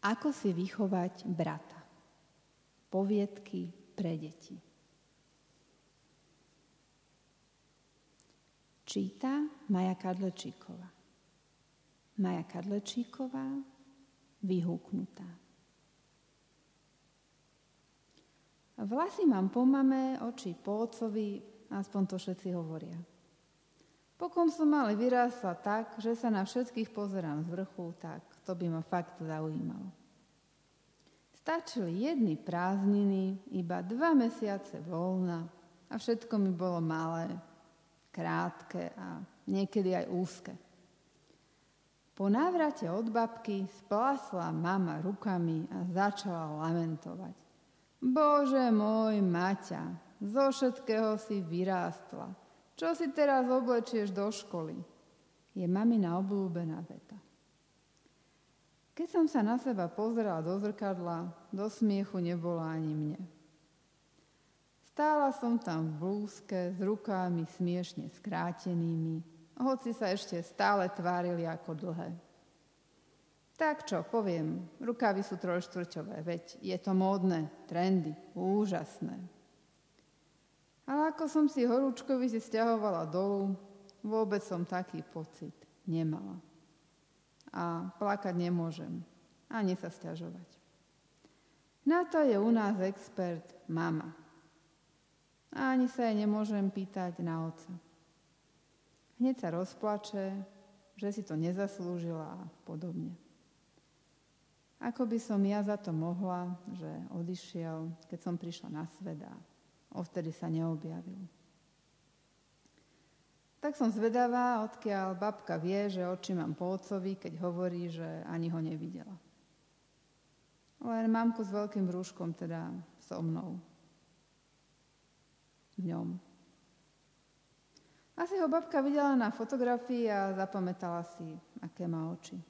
Ako si vychovať brata? Poviedky pre deti. Číta Maja Kadlečíková. Maja Kadlečíková, vyhúknutá. Vlasy mám po mame, oči po ocovi, aspoň to všetci hovoria. Pokom som ale vyrásla tak, že sa na všetkých pozerám z vrchu, tak to by ma fakt zaujímalo. Stačili jedny prázdniny, iba dva mesiace voľna a všetko mi bolo malé, krátke a niekedy aj úzke. Po návrate od babky splasla mama rukami a začala lamentovať. Bože môj, Maťa, zo všetkého si vyrástla. Čo si teraz oblečieš do školy? Je mamina obľúbená veta. Keď som sa na seba pozerala do zrkadla, do smiechu nebolo ani mne. Stála som tam v blúzke s rukami smiešne skrátenými, hoci sa ešte stále tvárili ako dlhé. Tak čo, poviem, rukavy sú trojštvrťové, veď je to módne, trendy, úžasné. Ale ako som si horúčkovi stiahovala dolu, vôbec som taký pocit nemala a plakať nemôžem, ani sa stiažovať. Na to je u nás expert mama. A ani sa jej nemôžem pýtať na oca. Hneď sa rozplače, že si to nezaslúžila a podobne. Ako by som ja za to mohla, že odišiel, keď som prišla na svet a ovtedy sa neobjavil. Tak som zvedavá, odkiaľ babka vie, že oči mám po otcovi, keď hovorí, že ani ho nevidela. Len mamku s veľkým rúškom, teda so mnou. V ňom. Asi ho babka videla na fotografii a zapamätala si, aké má oči.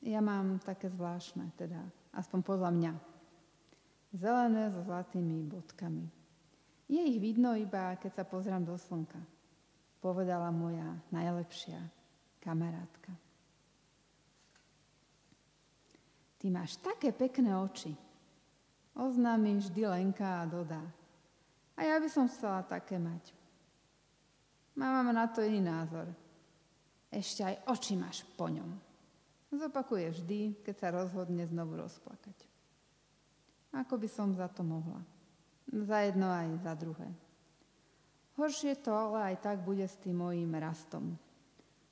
Ja mám také zvláštne, teda aspoň podľa mňa. Zelené so zlatými bodkami. Je ich vidno iba, keď sa pozrám do slnka povedala moja najlepšia kamarátka. Ty máš také pekné oči. Oznámi vždy Lenka a dodá. A ja by som chcela také mať. Mama má na to iný názor. Ešte aj oči máš po ňom. Zopakuje vždy, keď sa rozhodne znovu rozplakať. Ako by som za to mohla. Za jedno aj za druhé. Horšie to ale aj tak bude s tým mojím rastom.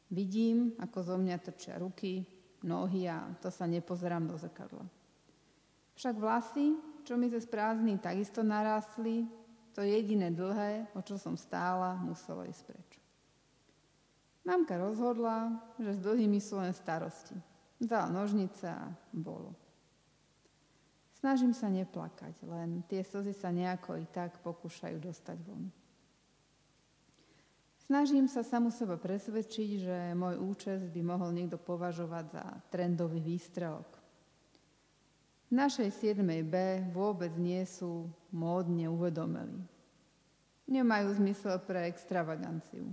Vidím, ako zo mňa trčia ruky, nohy a to sa nepozerám do zrkadla. Však vlasy, čo mi ze prázdny takisto narástli, to jediné dlhé, o čo som stála, muselo ísť preč. Mamka rozhodla, že s dlhými sú len starosti. Vzala nožnice a bolo. Snažím sa neplakať, len tie slzy sa nejako i tak pokúšajú dostať von. Snažím sa samu seba presvedčiť, že môj účest by mohol niekto považovať za trendový výstrelok. V našej 7. B vôbec nie sú módne uvedomeli. Nemajú zmysel pre extravaganciu.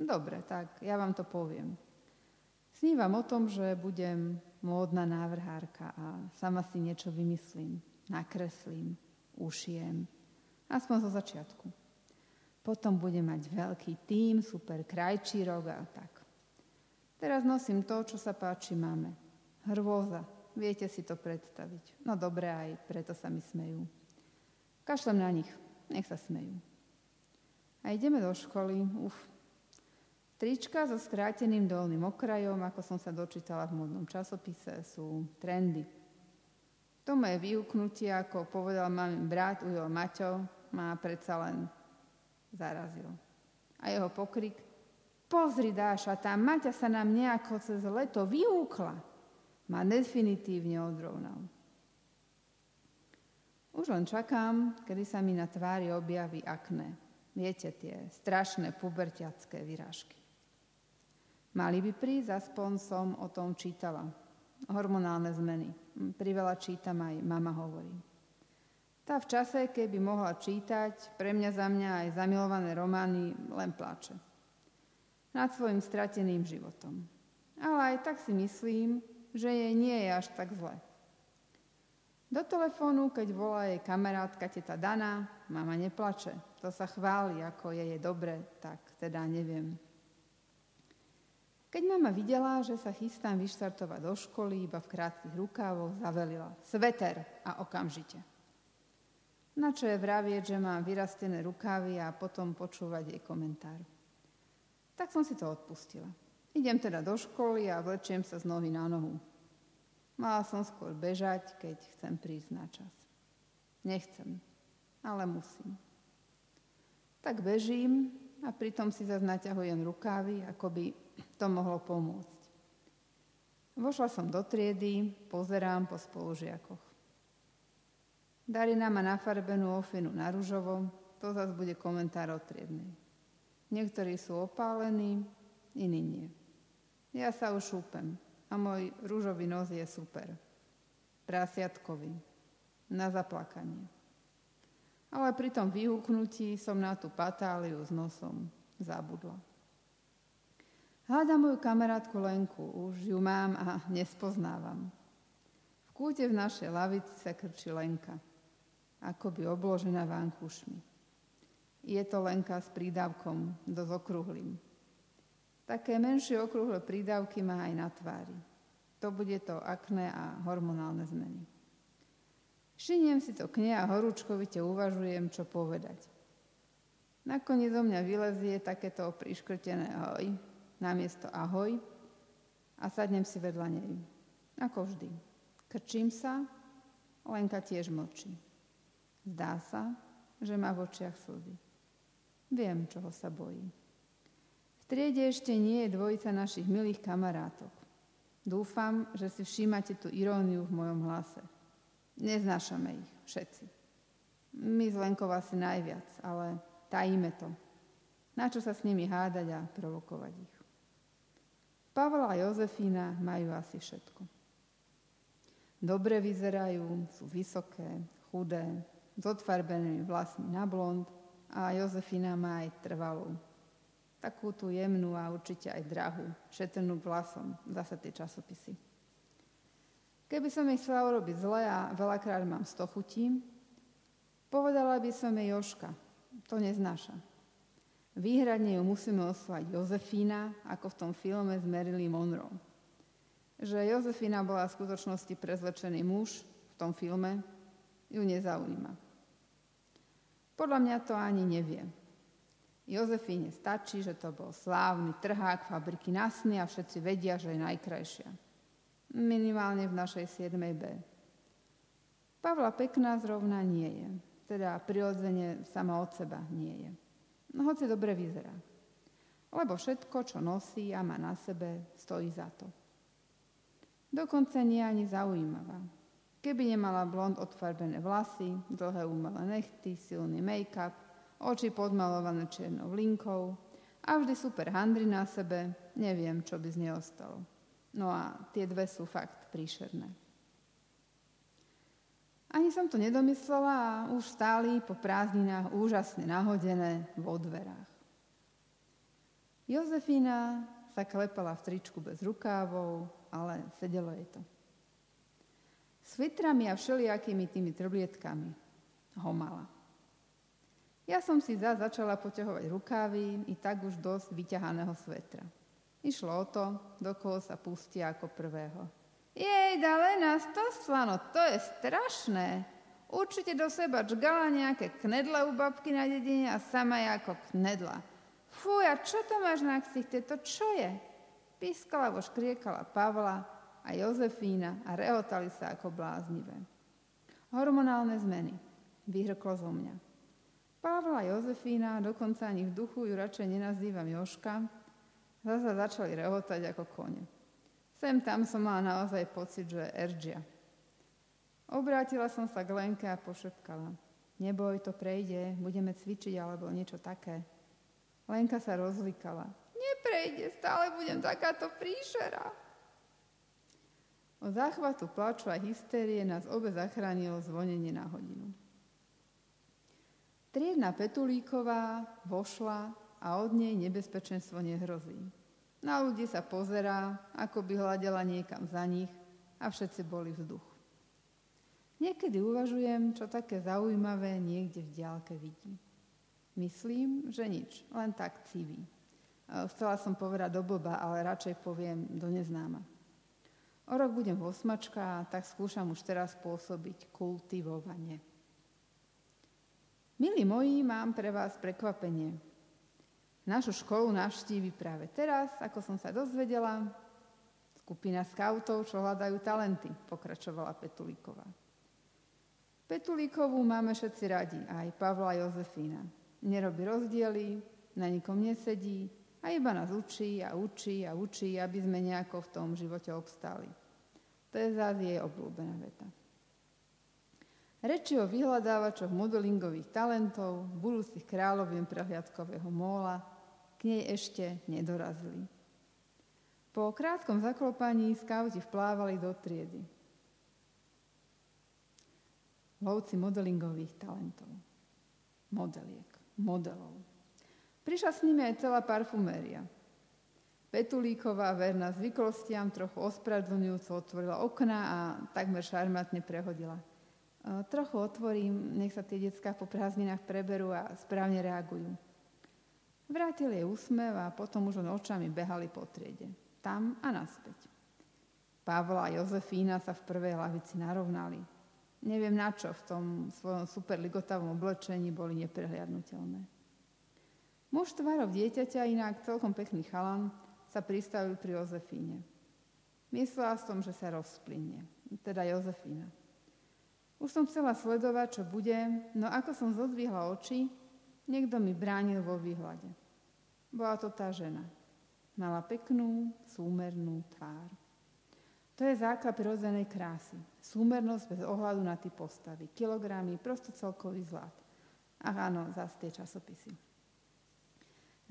Dobre, tak ja vám to poviem. Snívam o tom, že budem módna návrhárka a sama si niečo vymyslím, nakreslím, ušijem. Aspoň zo začiatku. Potom budem mať veľký tím, super krajčírok a tak. Teraz nosím to, čo sa páči máme. Hrôza. Viete si to predstaviť. No dobre, aj preto sa mi smejú. Kašlem na nich. Nech sa smejú. A ideme do školy. Uf. Trička so skráteným dolným okrajom, ako som sa dočítala v modnom časopise, sú trendy. To moje vyhuknutie, ako povedal mami brat Ujo Maťo, má predsa len zarazil. A jeho pokrik, pozri Dáša, tá Maťa sa nám nejako cez leto vyúkla, ma definitívne odrovnal. Už len čakám, kedy sa mi na tvári objaví akné. Viete, tie strašné pubertiacké vyrážky. Mali by prísť, aspoň som o tom čítala. Hormonálne zmeny. Priveľa čítam aj mama hovorí. Tá v čase, keby mohla čítať, pre mňa za mňa aj zamilované romány, len pláče. Nad svojim strateným životom. Ale aj tak si myslím, že jej nie je až tak zle. Do telefónu, keď volá jej kamarátka teta Dana, mama neplače. To sa chváli, ako je je dobre, tak teda neviem. Keď mama videla, že sa chystám vyštartovať do školy iba v krátkých rukávoch, zavelila sveter a okamžite. Na čo je vravieť, že mám vyrastené rukávy a potom počúvať jej komentár. Tak som si to odpustila. Idem teda do školy a vlečiem sa z nohy na nohu. Mala som skôr bežať, keď chcem prísť na čas. Nechcem, ale musím. Tak bežím a pritom si zase naťahujem rukávy, ako by to mohlo pomôcť. Vošla som do triedy, pozerám po spolužiakoch. Darina má nafarbenú ofinu na ružovo, to zase bude komentár o triednej. Niektorí sú opálení, iní nie. Ja sa už šúpem a môj rúžový nos je super. Prasiatkový. Na zaplakanie. Ale pri tom vyhúknutí som na tú patáliu s nosom zabudla. Hľadám moju kamarátku Lenku, už ju mám a nespoznávam. V kúte v našej lavici sa krčí Lenka, akoby obložená vánkušmi. Je to Lenka s prídavkom, dosť okrúhlým. Také menšie okrúhle prídavky má aj na tvári. To bude to akné a hormonálne zmeny. Šiniem si to kne a horúčkovite uvažujem, čo povedať. Nakoniec zo mňa vylezie takéto priškrtené hoj, namiesto ahoj a sadnem si vedľa nej. Ako vždy. Krčím sa, Lenka tiež mlčí. Zdá sa, že má v očiach slzy. Viem, čoho sa bojí. V triede ešte nie je dvojica našich milých kamarátok. Dúfam, že si všímate tú iróniu v mojom hlase. Neznášame ich, všetci. My z Lenkov asi najviac, ale tajíme to. Na čo sa s nimi hádať a provokovať ich? Pavel a Jozefína majú asi všetko. Dobre vyzerajú, sú vysoké, chudé, s odfarbenými vlasmi na blond a Jozefína má aj trvalú. Takú tú jemnú a určite aj drahú, šetrnú vlasom, zase tie časopisy. Keby som jej chcela urobiť zle a veľakrát mám sto chutí, povedala by som jej Joška, to neznáša. Výhradne ju musíme oslať Jozefína, ako v tom filme s Marilyn Monroe. Že Jozefína bola v skutočnosti prezlečený muž v tom filme, ju nezaujíma. Podľa mňa to ani nevie. Jozefíne stačí, že to bol slávny trhák fabriky Nasny a všetci vedia, že je najkrajšia. Minimálne v našej 7. B. Pavla pekná zrovna nie je, teda prirodzene sama od seba nie je. No hoci dobre vyzerá. Lebo všetko, čo nosí a má na sebe, stojí za to. Dokonca nie ani zaujímavá. Keby nemala blond odfarbené vlasy, dlhé umelé nechty, silný make-up, oči podmalované čiernou linkou a vždy super handry na sebe, neviem, čo by z nej ostalo. No a tie dve sú fakt príšerné. Ani som to nedomyslela a už stáli po prázdninách úžasne nahodené vo dverách. Jozefína sa klepala v tričku bez rukávov, ale sedelo jej to. S fitrami a všelijakými tými trblietkami ho mala. Ja som si za začala poťahovať rukávy i tak už dosť vyťahaného svetra. Išlo o to, do koho sa pustia ako prvého. Jej, Dalena, stosla, no to je strašné. Určite do seba čgala nejaké knedle u babky na dedine a sama je ako knedla. Fú, a čo to máš na ksichte, to čo je? Pískala, vo škriekala Pavla a Jozefína a rehotali sa ako bláznivé. Hormonálne zmeny, vyhrklo zo mňa. Pavla a Jozefína, dokonca ani v duchu ju radšej nenazývam Joška, zase začali rehotať ako kone. Sem tam som mala naozaj pocit, že Eržia. Obrátila som sa k Lenke a pošepkala. Neboj, to prejde, budeme cvičiť alebo niečo také. Lenka sa rozlikala. Neprejde, stále budem takáto príšera. Od záchvatu plaču a hystérie nás obe zachránilo zvonenie na hodinu. Triedna Petulíková vošla a od nej nebezpečenstvo nehrozí. Na ľudí sa pozerá, ako by hľadela niekam za nich a všetci boli vzduch. Niekedy uvažujem, čo také zaujímavé niekde v diálke vidí. Myslím, že nič, len tak civí. Chcela som povedať do blba, ale radšej poviem do neznáma. O rok budem v osmačka, tak skúšam už teraz pôsobiť kultivovanie. Milí moji, mám pre vás prekvapenie. Našu školu navštívi práve teraz, ako som sa dozvedela, skupina skautov, čo hľadajú talenty, pokračovala Petulíková. Petulíkovú máme všetci radi, aj Pavla Jozefína. Nerobí rozdiely, na nikom nesedí a iba nás učí a učí a učí, aby sme nejako v tom živote obstáli. To je zás jej obľúbená veta. Reči o vyhľadávačoch modelingových talentov, budúcich kráľoviem prehliadkového móla, k nej ešte nedorazili. Po krátkom zaklopaní skauti vplávali do triedy lovci modelingových talentov. Modeliek, modelov. Prišla s nimi aj celá parfuméria. Petulíková, verná zvyklostiam, trochu ospravedlňujúco otvorila okna a takmer šarmatne prehodila. Trochu otvorím, nech sa tie detská po prázdninách preberú a správne reagujú. Vrátili jej úsmev a potom už len očami behali po triede. Tam a naspäť. Pavla a Jozefína sa v prvej lavici narovnali. Neviem na čo v tom svojom superligotavom oblečení boli neprehliadnutelné. Muž tvárov dieťaťa, inak celkom pekný chalan, sa pristavil pri Jozefíne. Myslela som, že sa rozplynie, teda Jozefína. Už som chcela sledovať, čo bude, no ako som zodvihla oči, niekto mi bránil vo výhľade. Bola to tá žena. Mala peknú, súmernú tvár. To je základ prirodzenej krásy. Súmernosť bez ohľadu na tie postavy. Kilogramy, prosto celkový zlat. Ach áno, zase tie časopisy.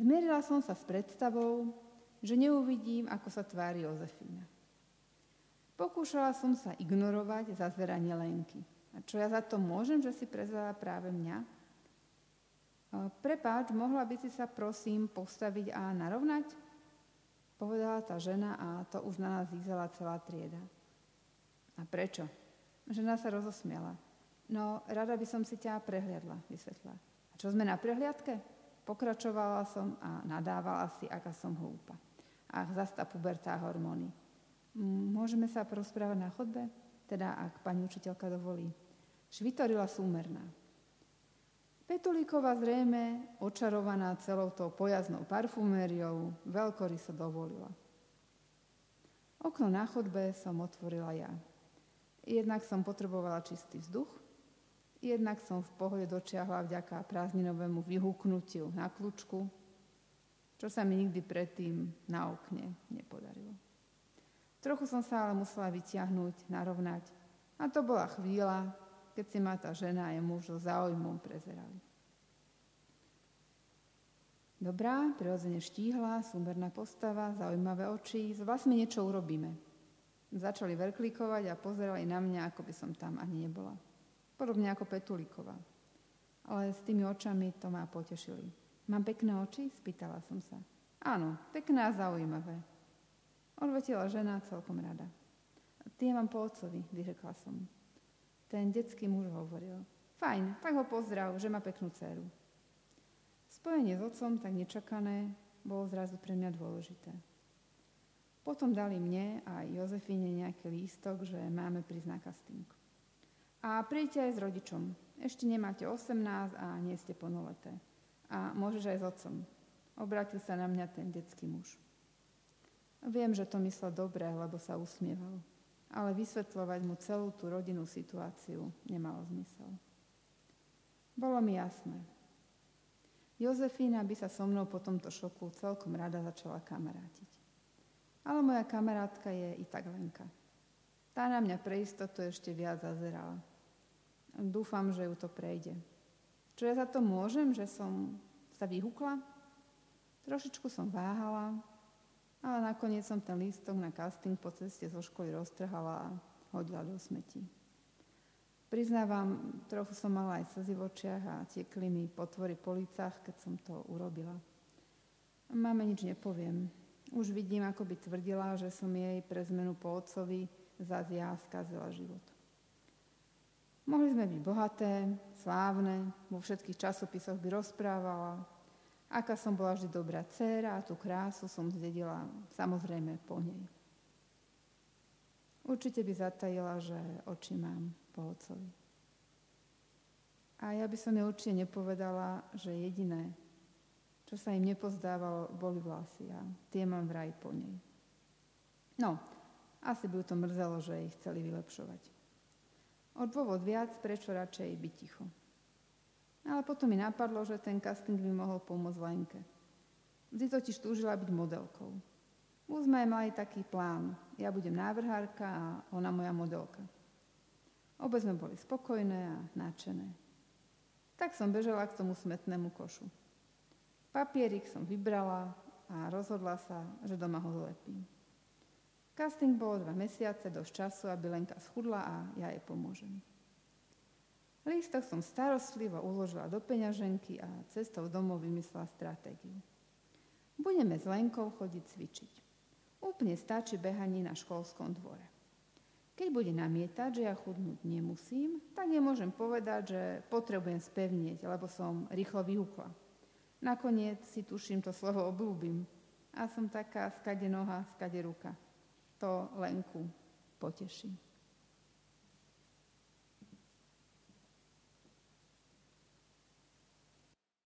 Zmierila som sa s predstavou, že neuvidím, ako sa tvári Jozefína. Pokúšala som sa ignorovať zazeranie Lenky. A čo ja za to môžem, že si prezvala práve mňa? Prepáč, mohla by si sa prosím postaviť a narovnať? Povedala tá žena a to už na nás zízala celá trieda. A prečo? Žena sa rozosmiala. No, rada by som si ťa prehliadla, vysvetla. A čo sme na prehliadke? Pokračovala som a nadávala si, aká som hlúpa. Ach, zasta pubertá hormóny. Môžeme sa porozprávať na chodbe? Teda, ak pani učiteľka dovolí. Švitorila súmerná. Petulíková zrejme, očarovaná celou tou pojaznou parfumériou, veľkoryso dovolila. Okno na chodbe som otvorila ja. Jednak som potrebovala čistý vzduch, jednak som v pohode dočiahla vďaka prázdninovému vyhúknutiu na kľúčku, čo sa mi nikdy predtým na okne nepodarilo. Trochu som sa ale musela vyťahnuť, narovnať. A to bola chvíľa, keď si ma tá žena a muž so záujmom prezerali. Dobrá, prirodzene štíhla, súmerná postava, zaujímavé oči, s vlastmi niečo urobíme. Začali verklíkovať a pozerali na mňa, ako by som tam ani nebola. Podobne ako Petulíková. Ale s tými očami to ma potešili. Mám pekné oči? Spýtala som sa. Áno, pekné a zaujímavé. Odvetila žena celkom rada. Tie mám po otcovi, vyřekla som. Ten detský muž hovoril. Fajn, tak ho pozdrav, že má peknú dceru. Spojenie s otcom, tak nečakané, bolo zrazu pre mňa dôležité. Potom dali mne a Jozefine nejaký lístok, že máme prísť na casting. A príďte aj s rodičom. Ešte nemáte 18 a nie ste plnoleté. A môžeš aj s otcom. Obrátil sa na mňa ten detský muž. Viem, že to myslel dobre, lebo sa usmieval ale vysvetľovať mu celú tú rodinnú situáciu nemalo zmysel. Bolo mi jasné. Jozefína by sa so mnou po tomto šoku celkom rada začala kamarátiť. Ale moja kamarátka je i tak Lenka. Tá na mňa pre istotu ešte viac zazerala. Dúfam, že ju to prejde. Čo ja za to môžem, že som sa vyhukla? Trošičku som váhala, ale nakoniec som ten lístok na casting po ceste zo školy roztrhala a hodila do smetí. Priznávam, trochu som mala aj slzy v očiach a tiekli mi potvory po lícach, keď som to urobila. Máme nič nepoviem. Už vidím, ako by tvrdila, že som jej pre zmenu po otcovi za ja skazila život. Mohli sme byť bohaté, slávne, vo všetkých časopisoch by rozprávala, aká som bola vždy dobrá dcéra a tú krásu som zdedila samozrejme po nej. Určite by zatajila, že oči mám po otcovi. A ja by som jej určite nepovedala, že jediné, čo sa im nepozdávalo, boli vlasy a tie mám vraj po nej. No, asi by ju to mrzelo, že ich chceli vylepšovať. O dôvod viac, prečo radšej byť ticho. Ale potom mi napadlo, že ten casting by mohol pomôcť Lenke. Vždy totiž túžila byť modelkou. Už sme mali taký plán. Ja budem návrhárka a ona moja modelka. Obe sme boli spokojné a nadšené. Tak som bežala k tomu smetnému košu. Papierik som vybrala a rozhodla sa, že doma ho zlepím. Casting bolo dva mesiace, dosť času, aby Lenka schudla a ja jej pomôžem. Lístok som starostlivo uložila do peňaženky a cestou domov vymyslela stratégiu. Budeme s Lenkou chodiť cvičiť. Úplne stačí behanie na školskom dvore. Keď bude namietať, že ja chudnúť nemusím, tak nemôžem povedať, že potrebujem spevnieť, lebo som rýchlo vyhukla. Nakoniec si tuším to slovo obľúbim a som taká skade noha, skade ruka to Lenku poteší.